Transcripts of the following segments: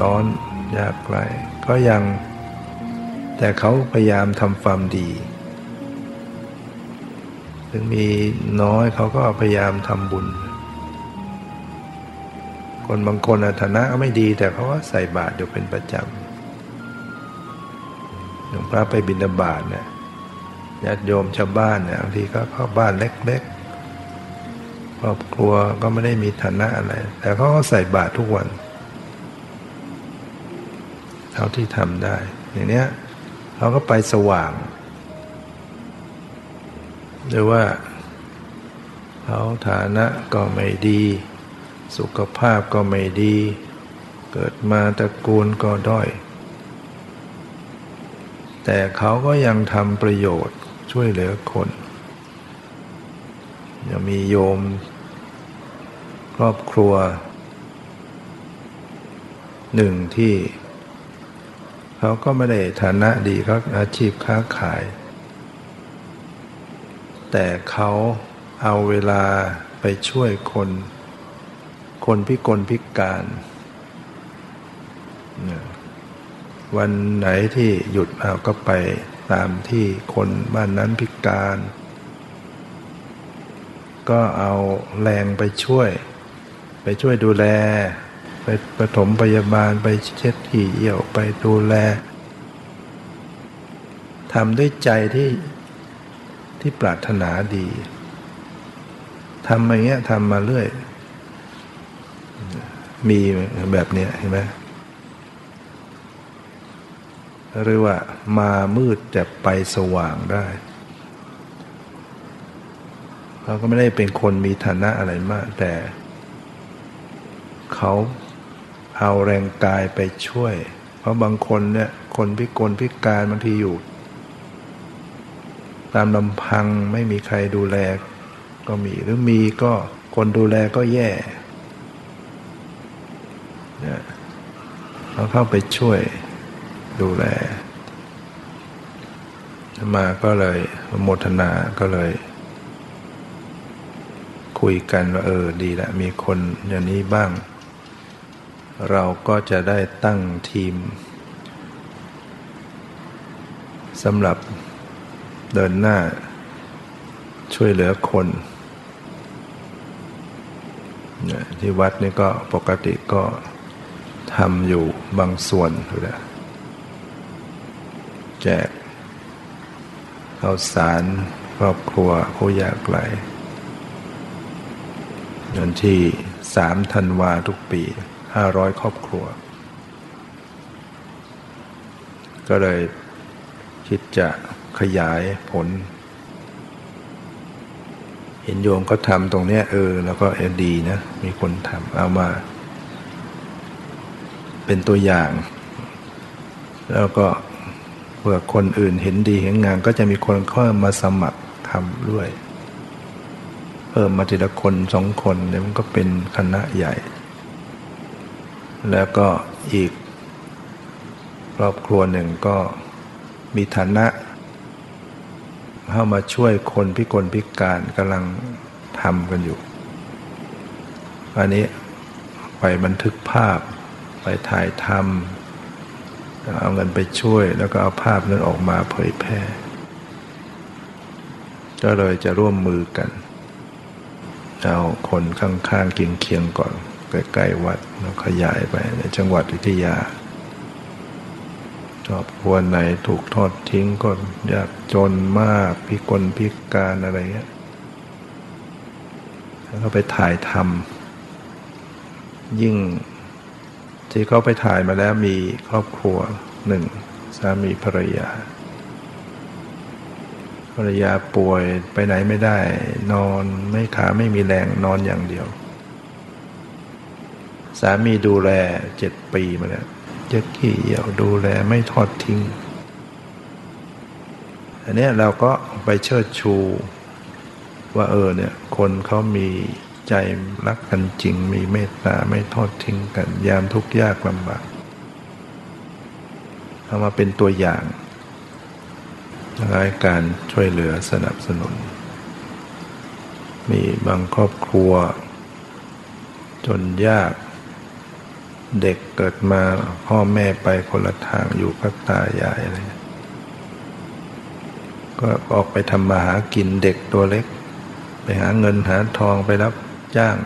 ร้อนยากไกลก็ยัง แต่เขาพยายามทำความดี ถึงมีน้อยเขาก็พยายามทำบุญ คนบางคนฐานะก็ไม่ดีแต่เขาก็ใส่บาตรอยู่เป็นประจำหลวงพระไปบิณฑบาตเนี่ยญาติโยมชาวบ้านเนี่ยบางทีก็เข้าบ้านเล็กๆครอบครัวก็ไม่ได้มีฐานะอะไร แต่เขาก็ใส่บาตรทุกวัน เท่าที่ทำได้ อย่างนี้เราก็ไปสว่าง หรือว่าเขาฐานะก็ไม่ดี สุขภาพก็ไม่ดี เกิดมาตระกูลก็ด้อย แต่เขาก็ยังทำประโยชน์ช่วยเหลือคน ยังมีโยม ครอบครัวหนึ่งที่ เขาก็ไม่ได้ฐานะดีเขาอาชีพค้าขาย แต่เขาเอาเวลาไปช่วยคน คนพิกลพิการ วันไหนที่หยุดเอาก็ไปตามที่คนบ้านนั้นพิการ ก็เอาแรงไปช่วย ไปช่วยดูแล ไปปฐมพยาบาลไปเช็ดที่เยี่ยวไปดูแลทำด้วยใจที่ที่ปรารถนาดีทำอย่างเงี้ยทำมาเรื่อย มีแบบเนี้ยเห็นไหมหรือว่ามามืดแต่ไปสว่างได้เขาก็ไม่ได้เป็นคนมีฐานะอะไรมาก แต่ เขา เอาแรงกายไปช่วย เพราะบางคนเนี่ยคนพิกลพิการบางทีอยู่ ตามลำพังไม่มีใครดูแลก็มีหรือมีก็คนดูแลก็แย่เนี่ยเขาเข้าไปช่วยดูแลมาก็เลยโมทนาก็เลย คุยกันว่าเออดีละมีคนอย่างนี้บ้าง เราก็จะได้ตั้งทีมสำหรับเดินหน้าช่วยเหลือคน ที่วัดนี่ก็ปกติก็ทำอยู่บางส่วนอยู่แล้วแจกข้าวสารครอบครัวผู้ยากไร้วันที่สามธันวาทุกปี ห้าร้อยครอบครัว ก็เลยคิดจะขยายผล เห็นโยมก็ทำตรงเนี้ยเออ แล้วก็เอดีนะ มีคนทำเอามา เป็นตัวอย่าง แล้วก็เพื่อคนอื่นเห็นดีเห็นงาน ก็จะมีคนเข้ามาสมัครทำด้วย เพิ่มมาทีละคนสองคนเนี่ยมันก็เป็นคณะใหญ่ แล้วก็อีกครอบครัวหนึ่งก็มีฐานะ เข้ามาช่วยคนพิกลพิการกำลังทำกันอยู่ อันนี้ไปบันทึกภาพไปถ่ายทำเอาเงินไปช่วยแล้วก็เอาภาพนั้นออกมาเผยแพร่ ก็เลยจะร่วมมือกันเอาคนข้างๆเคียงๆก่อน ใกล้ๆวัดแล้วขยายไปในจังหวัดวิทยาชอบครัวไหนถูกทอดทิ้งก็ยากจนมากพิกลพิการอะไรเงี้ยแล้วก็ไปถ่ายทำยิ่งที่เขาไปถ่ายมาแล้วมีครอบครัวหนึ่งสามีภรรยา ภรรยาป่วยไปไหนไม่ได้ นอนไม่ขาไม่มีแรงนอนอย่างเดียว สามีดูแลเจ็ดปีมาแล้วเจ็ดขี้เหี่ยวดูแลไม่ทอดทิ้ง อันนี้เราก็ไปเชิดชู ว่าเออเนี่ยคนเขามีใจรักกันจริง มีเมตตาไม่ทอดทิ้งกัน ยามทุกข์ยากลำบากเอามาเป็นตัวอย่างรายการช่วยเหลือสนับสนุน มีบางครอบครัว จนยาก เด็กเกิดมาพ่อแม่ไปคนละทางอยู่กับตายายอะไรก็ออกไปทำมาหากินเด็กตัวเล็ก ไปหาเงินหาทองไปรับจ้าง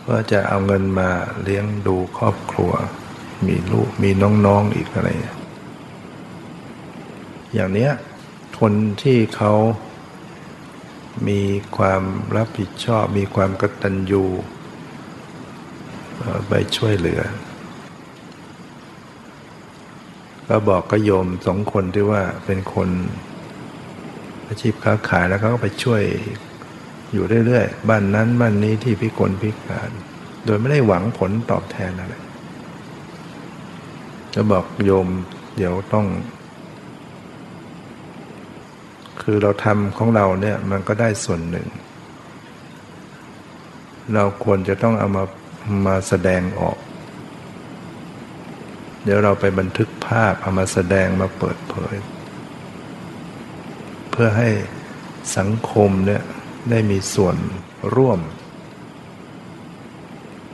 เพื่อจะเอาเงินมาเลี้ยงดูครอบครัว มีลูกมีน้องๆอีกอะไร อย่างเนี้ยคนที่เขามีความรับผิดชอบ มีความกตัญญู ไปช่วยเหลือ ก็บอกก็โยมสองคนที่ว่าเป็นคนอาชีพค้าขายแล้วเขาก็ไปช่วยอยู่เรื่อยๆ บ้านนั้นบ้านนี้ที่พิกลพิการ โดยไม่ได้หวังผลตอบแทนอะไรจะบอกโยมเดี๋ยวต้อง คือเราทำของเราเนี่ยมันก็ได้ส่วนหนึ่ง เราควรจะต้องเอามา มาแสดงออก เดี๋ยวเราไปบันทึกภาพเอามาแสดงมาเปิดเผย เพื่อให้สังคมเนี่ยได้มีส่วนร่วม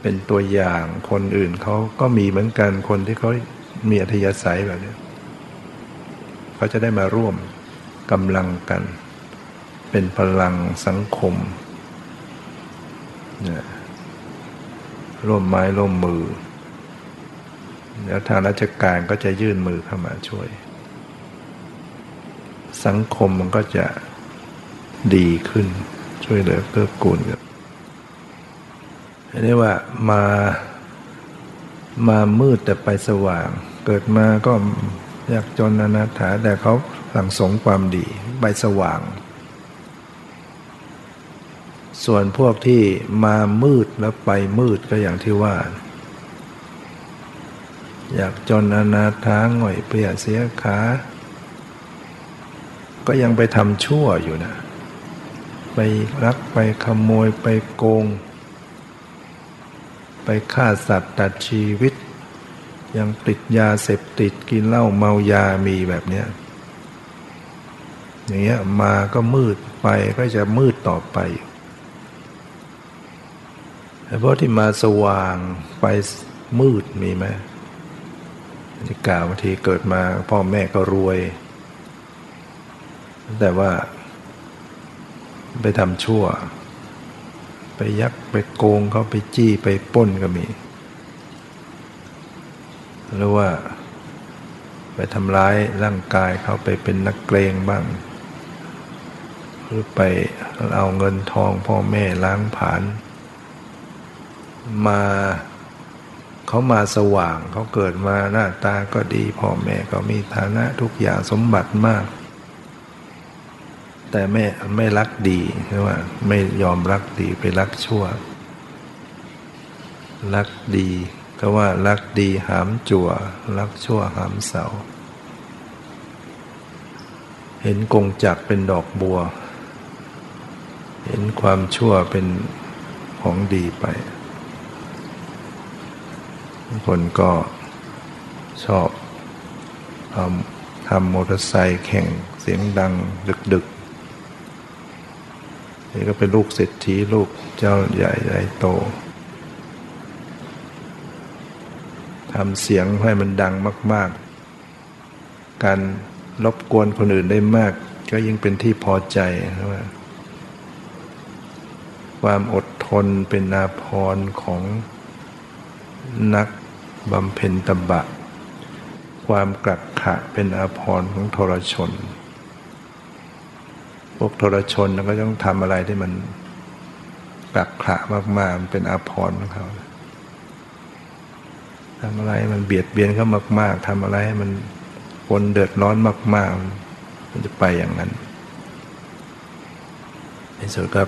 เป็นตัวอย่างคนอื่นเขาก็มีเหมือนกันคนที่เขามีอัธยาศัยแบบนี้เขาจะได้มาร่วมกำลังกัน เป็นพลังสังคมเนี่ย ร่วมไม้ร่วมมือ แล้วทางราชการก็จะยื่นมือเข้ามาช่วย สังคมมันก็จะดีขึ้นช่วยเหลือเกื้อกูลกันอันนี้ว่ามามามืดแต่ไปสว่าง เกิดมาก็อยากจนอนาถาแต่เขาสั่งสมความดีไปสว่าง ส่วนพวกที่มามืดแล้วไปมืดก็อย่างที่ว่า อยากจนอนาถาง่อยเปียเสียขา ก็ยังไปทำชั่วอยู่นะ ไปรักไปขโมยไปโกง ไปฆ่าสัตว์ตัดชีวิต ยังติดยาเสพติดกินเหล้าเมายามีแบบเนี้ยอย่างเงี้ยมาก็มืดไปก็จะมืดต่อไป เพราะที่มาสว่างไปมืดมีไหมที่กล่าวบางทีเกิดมาพ่อแม่ก็รวย แต่ว่า ไปทำชั่ว ไปยักไปโกงเขาไปจี้ไปป้นก็มี หรือว่า ไปทำร้ายร่างกายเขาไปเป็นนักเกรงบ้าง หรือไปเอาเงินทองพ่อแม่ล้างผลาญ มาเขามาสว่างเขาเกิดมาหน้าตาก็ดีพ่อแม่ก็มีฐานะทุกอย่างสมบัติมาก แต่แม่ไม่รักดีใช่ไหมไม่ยอมรักดีไปรักชั่ว รักดีก็ว่ารักดีหามจั่ว รักชั่วหามเสา เห็นกงจักเป็นดอกบัว เห็นความชั่วเป็นของดีไป คนก็ชอบทำทำมอเตอร์ไซค์แข่งเสียงดังดึกๆ นี่ก็เป็นลูกเศรษฐีลูกเจ้าใหญ่ใหญ่โตทำเสียงให้มันดังมาก ๆ การรบกวนคนอื่นได้มาก ก็ยิ่งเป็นที่พอใจว่า ความอดทนเป็นนาพรของ นักบำเพ็ญตบะ ความกักขะเป็นอาภรณ์ของทรชน พวกทรชนก็ต้องทำอะไรที่มันกักขะมากๆมันเป็นอาภรณ์ของเขาทำอะไรมันเบียดเบียนเขามาก ๆทำอะไรให้มันคนเดือดร้อนมาก ๆ มันจะไปอย่างนั้นในสุดก็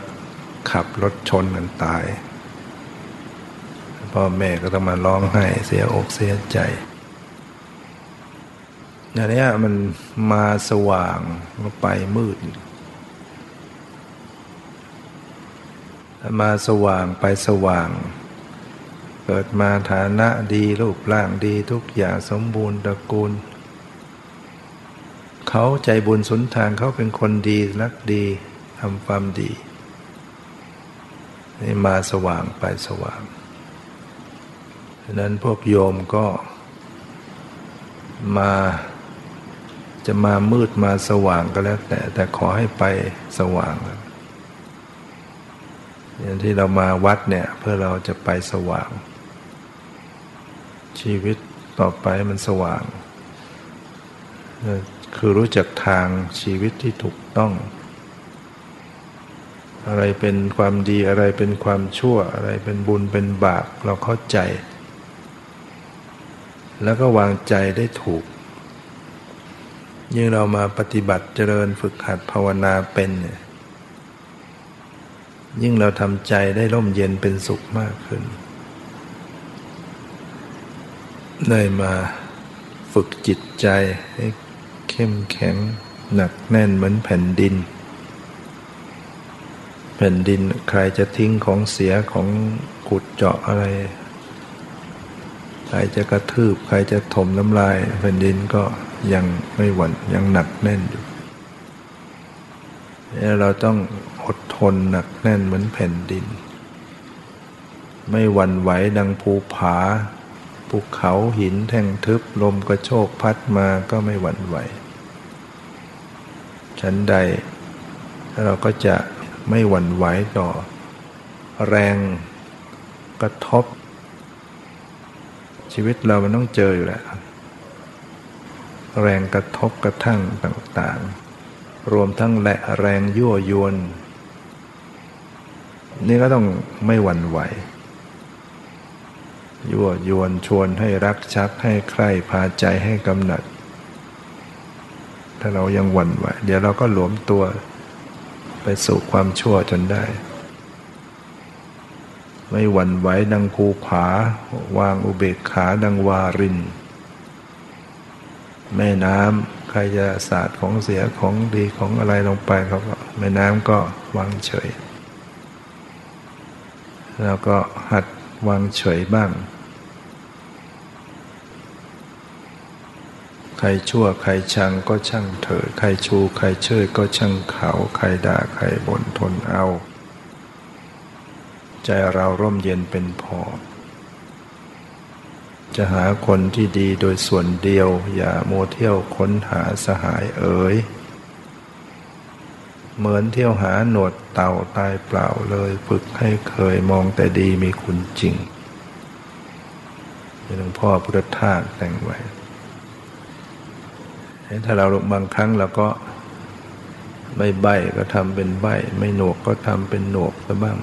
ขับรถชนกันตาย พ่อแม่ก็ต้องมาร้องไห้เสียอกเสียใจอันนี้มันมาสว่างก็ไปมืด มาสว่างไปสว่าง เกิดมาฐานะดีรูปร่างดีทุกอย่างสมบูรณ์ตระกูล เขาใจบุญสุนทานเขาเป็นคนดีรักดีทำความดี นี่มาสว่างไปสว่าง ฉะนั้นพวกโยมก็มาจะมามืดมาสว่างก็แล้ว แต่แต่ขอให้ไปสว่างอย่างที่เรามาวัดเนี่ยเพื่อเราจะไปสว่าง ชีวิตต่อไปมันสว่าง คือรู้จักทางชีวิตที่ถูกต้อง อะไรเป็นความดีอะไรเป็นความชั่วอะไรเป็นบุญเป็นบาปเราเข้าใจ แล้วก็วางใจได้ถูก ยิ่งเรามาปฏิบัติเจริญฝึกหัดภาวนาเป็นเนี่ยยิ่งเราทำใจได้ร่มเย็นเป็นสุขมากขึ้นเลยมาฝึกจิตใจให้เข้มแข็งหนักแน่นเหมือนแผ่นดิน แผ่นดินใครจะทิ้งของเสียของขุดเจาะอะไร ใครจะกระทืบ ใครจะถมน้ำลายแผ่นดินก็ยังไม่หวั่นยังหนักแน่นอยู่เราต้องอดทนหนักแน่นเหมือนแผ่นดิน ไม่หวั่นไหวดังภูผาภูเขาหินแท่งทึบลมกระโชกพัดมาก็ไม่หวั่นไหว ชั้นใด เราก็จะไม่หวั่นไหวต่อ แรงกระทบ ชีวิตเรามันต้องเจออยู่แล้วแรงกระทบกระทั่งต่างๆ รวมทั้งแหละแรงยั่วยวน นี่ก็ต้องไม่หวั่นไหว ยั่วยวนชวนให้รักชักให้ใคร่พาใจให้กำหนัด ถ้าเรายังหวั่นไหว เดี๋ยวเราก็หลวมตัวไปสู่ความชั่วจนได้ ไม่หวั่นไหวดังภูผาวางอุเบกขาดังวาริน แม่น้ำใครจะสาดของเสียของดีของอะไรลงไปเขาก็แม่น้ำก็วางเฉย แล้วก็หัดวางเฉยบ้าง ใครชั่วใครชังก็ช่างเถิดใครชู ใครเชยก็ช่างเขา ใครด่าใครบ่นทนเอา ใจเราร่มเย็นเป็นพอ จะหาคนที่ดีโดยส่วนเดียว อย่าโมเที่ยวค้นหาสหายเอ๋ยเหมือนเที่ยวหาหนวดเต่าตายเปล่าเลยฝึกให้เคยมองแต่ดีมีคุณจริงหลวงพ่อพุทธทาสแต่งไว้ถ้าเราบางครั้งเราก็ไม่ใบก็ทำเป็นใบ ไม่หนวกก็ทำเป็นหนวกซะบ้าง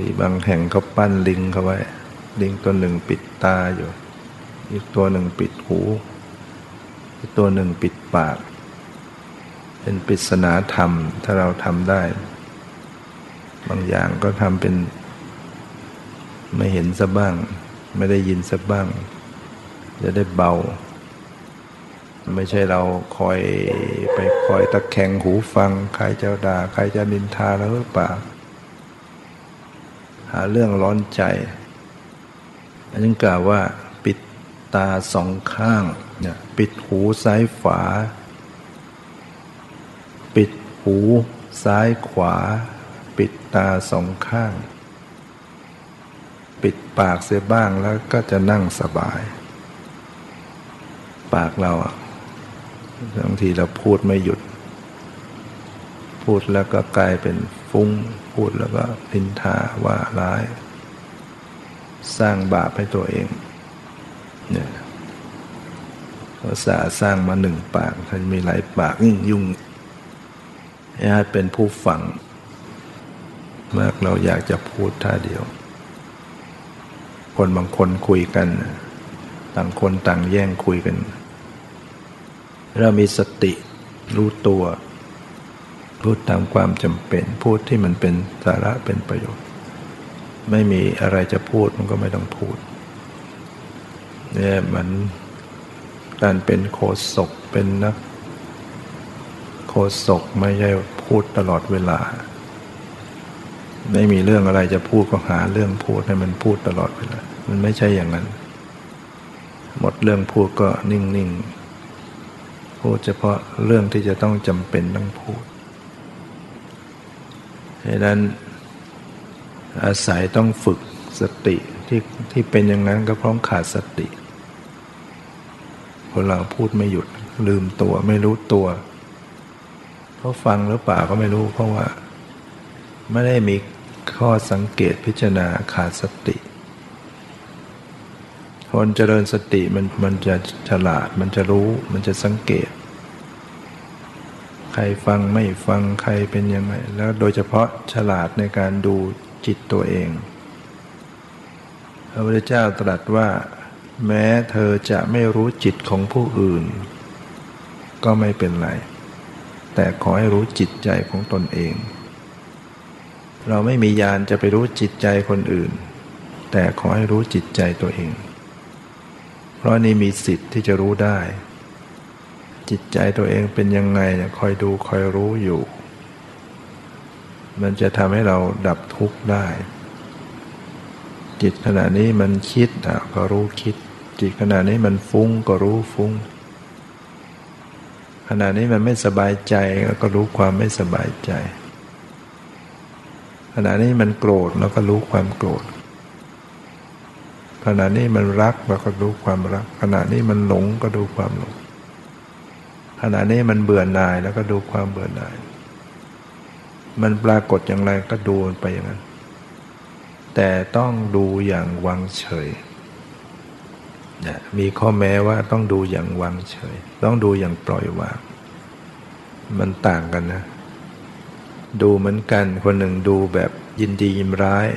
ดีบางแห่งก็ปั้นลิงเขาไว้ ลิงตัวหนึ่งปิดตาอยู่ อีกตัวหนึ่งปิดหู อีกตัวหนึ่งปิดปาก เป็นปริศนาธรรม ถ้าเราทำได้ บางอย่างก็ทำเป็น ไม่เห็นซะบ้าง ไม่ได้ยินซะบ้าง จะได้เบา ไม่ใช่เราคอยไปคอยตะแคงหูฟัง ใครจะด่า ใครจะนินทาแล้วหรือเปล่า หาเรื่องร้อนใจอันนี้กล่าวว่าปิดตาสองข้างเนี่ยปิดหูซ้ายฝา ปิดหูซ้ายขวา ปิดตาสองข้าง ปิดปากเสียบ้างแล้วก็จะนั่งสบาย ปากเราบางทีเราพูดไม่หยุด พูดแล้วก็กลายเป็น ฟุ้งพูดแล้วก็ลินทาว่าร้าย สร้างบาปให้ตัวเองเนี่ยภาษาสร้างมาหนึ่งปากถ้ามีหลายปากยิ่งยุ่งให้เป็นผู้ฟังเมื่อเราอยากจะพูดท่าเดียว คนบางคนคุยกัน ต่างคนต่างแย่งคุยกัน เรามีสติรู้ตัว พูดตามความจำเป็น พูดที่มันเป็นสาระเป็นประโยชน์ ไม่มีอะไรจะพูดมันก็ไม่ต้องพูดเนี่ยมันการเป็นโคศกเป็นนัก โคศกไม่ใช่พูดตลอดเวลา ไม่มีเรื่องอะไรจะพูดก็หาเรื่องพูดให้มันพูดตลอดเวลา มันไม่ใช่อย่างนั้น หมดเรื่องพูดก็นิ่งๆพูดเฉพาะเรื่องที่จะต้องจำเป็นต้องพูด ดังนั้นอาศัยต้องฝึกสติที่ที่เป็นอย่างนั้นก็เพราะขาดสติคนเราพูดไม่หยุดลืมตัวไม่รู้ตัวเขาฟังหรือเปล่าก็ไม่รู้เพราะว่า ไม่ได้มีข้อสังเกตพิจารณาขาดสติ คนเจริญสติมันมันจะฉลาดมันจะรู้มันจะสังเกต ใครฟังไม่ฟังใครเป็นยังไง แล้วโดยเฉพาะฉลาดในการดูจิตตัวเอง พระพุทธเจ้าตรัสว่า แม้เธอจะไม่รู้จิตของผู้อื่น ก็ไม่เป็นไร แต่ขอให้รู้จิตใจของตนเอง เราไม่มียานจะไปรู้จิตใจคนอื่น แต่ขอให้รู้จิตใจตัวเอง เพราะนี่มีสิทธิ์ที่จะรู้ได้ จิตใจตัวเองเป็นยังไงเนี่ยคอยดูคอยรู้อยู่ มันจะทำให้เราดับทุกข์ได้ จิตขณะนี้มันคิดอะก็รู้คิด จิตขณะนี้มันฟุ้งก็รู้ฟุ้ง ขณะนี้มันไม่สบายใจก็รู้ความไม่สบายใจ ขณะนี้มันโกรธแล้วก็รู้ความโกรธขณะนี้มันรักเราก็รู้ความรัก ขณะนี้มันหลงก็ดูความหลง ขณะนี้มันเบื่อหน่ายแล้วก็ดูความเบื่อหน่าย มันปรากฏอย่างไรก็ดูไปอย่างนั้น แต่ต้องดูอย่างวางเฉยนะมีข้อแม้ว่าต้องดูอย่างวางเฉย ต้องดูอย่างปล่อยวาง มันต่างกันนะ ดูเหมือนกันคนหนึ่งดูแบบยินดียินร้าย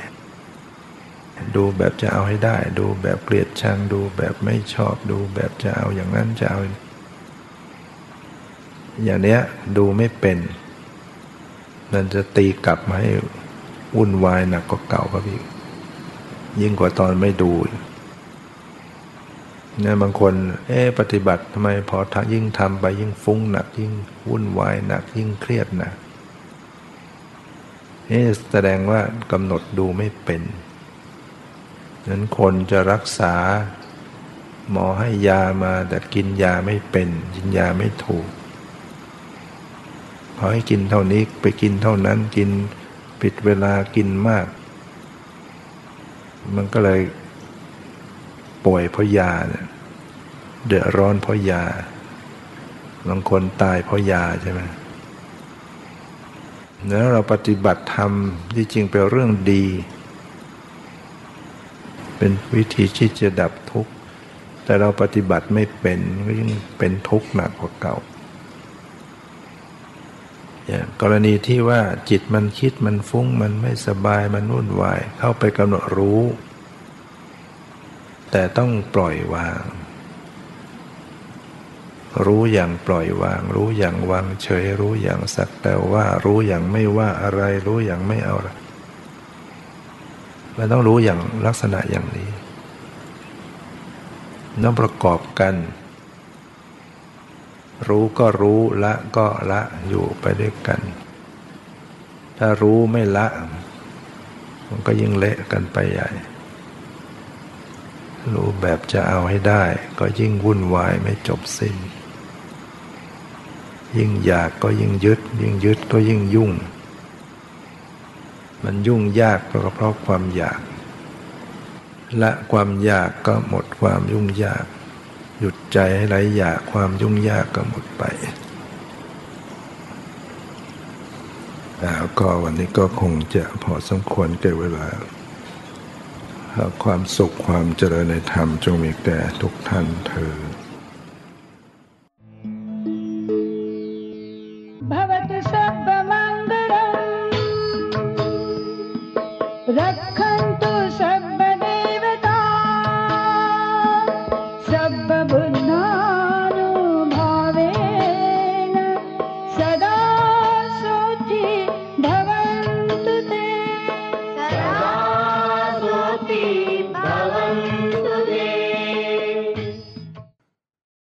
ดูแบบจะเอาให้ได้ ดูแบบเกลียดชัง ดูแบบไม่ชอบ ดูแบบจะเอาอย่างนั้นจะเอา อย่างเนี้ยดูไม่เป็น มันจะตีกลับมาให้วุ่นวายหนักกว่าเก่าครับพี่ยิ่งกว่าตอนไม่ดูเนี่ยบางคน เอ๊ปฏิบัติทำไมพอยิ่งทำไปยิ่งฟุ้งหนัก ยิ่งวุ่นวายหนัก ยิ่งเครียดหนักนี่แสดงว่ากำหนดดูไม่เป็นนั้นคนจะรักษา หมอให้ยามาแต่กินยาไม่เป็น กินยาไม่ถูก พอให้กินเท่านี้ไปกินเท่านั้นกินผิดเวลากินมาก มันก็เลยป่วยเพราะยาเนี่ยเดือดร้อนเพราะยาบางคนตายเพราะยาใช่ไหมแล้วเราปฏิบัติธรรมที่จริงเป็นเรื่องดี เป็นวิธีที่จะดับทุกข์ แต่เราปฏิบัติไม่เป็นก็ยิ่งเป็นทุกข์หนักกว่าเก่า กรณีที่ว่าจิตมันคิดมันฟุ้งมันไม่สบายมันวุ่นวาย เข้าไปกำหนดรู้ แต่ต้องปล่อยวาง รู้อย่างปล่อยวาง รู้อย่างวางเฉย รู้อย่างสักแต่ว่า รู้อย่างไม่ว่าอะไร รู้อย่างไม่เอาอะไรมันต้องรู้อย่างลักษณะอย่างนี้ต้องประกอบกัน รู้ก็รู้ละก็ละอยู่ไปด้วยกัน ถ้ารู้ไม่ละ มันก็ยิ่งเละกันไปใหญ่ รู้แบบจะเอาให้ได้ ก็ยิ่งวุ่นวายไม่จบสิ้น ยิ่งอยากก็ยิ่งยึด ยิ่งยึดก็ยิ่งยุ่ง มันยุ่งยากเพราะเพราะความอยาก ละความอยากก็หมดความยุ่งยาก หยุดใจให้ไรอยากความยุ่งยากก็หมดไป แล้วก็วันนี้ก็คงจะพอสมควรแก่เวลา ความสุขความเจริญในธรรมจงมีแก่ทุกท่านเธอ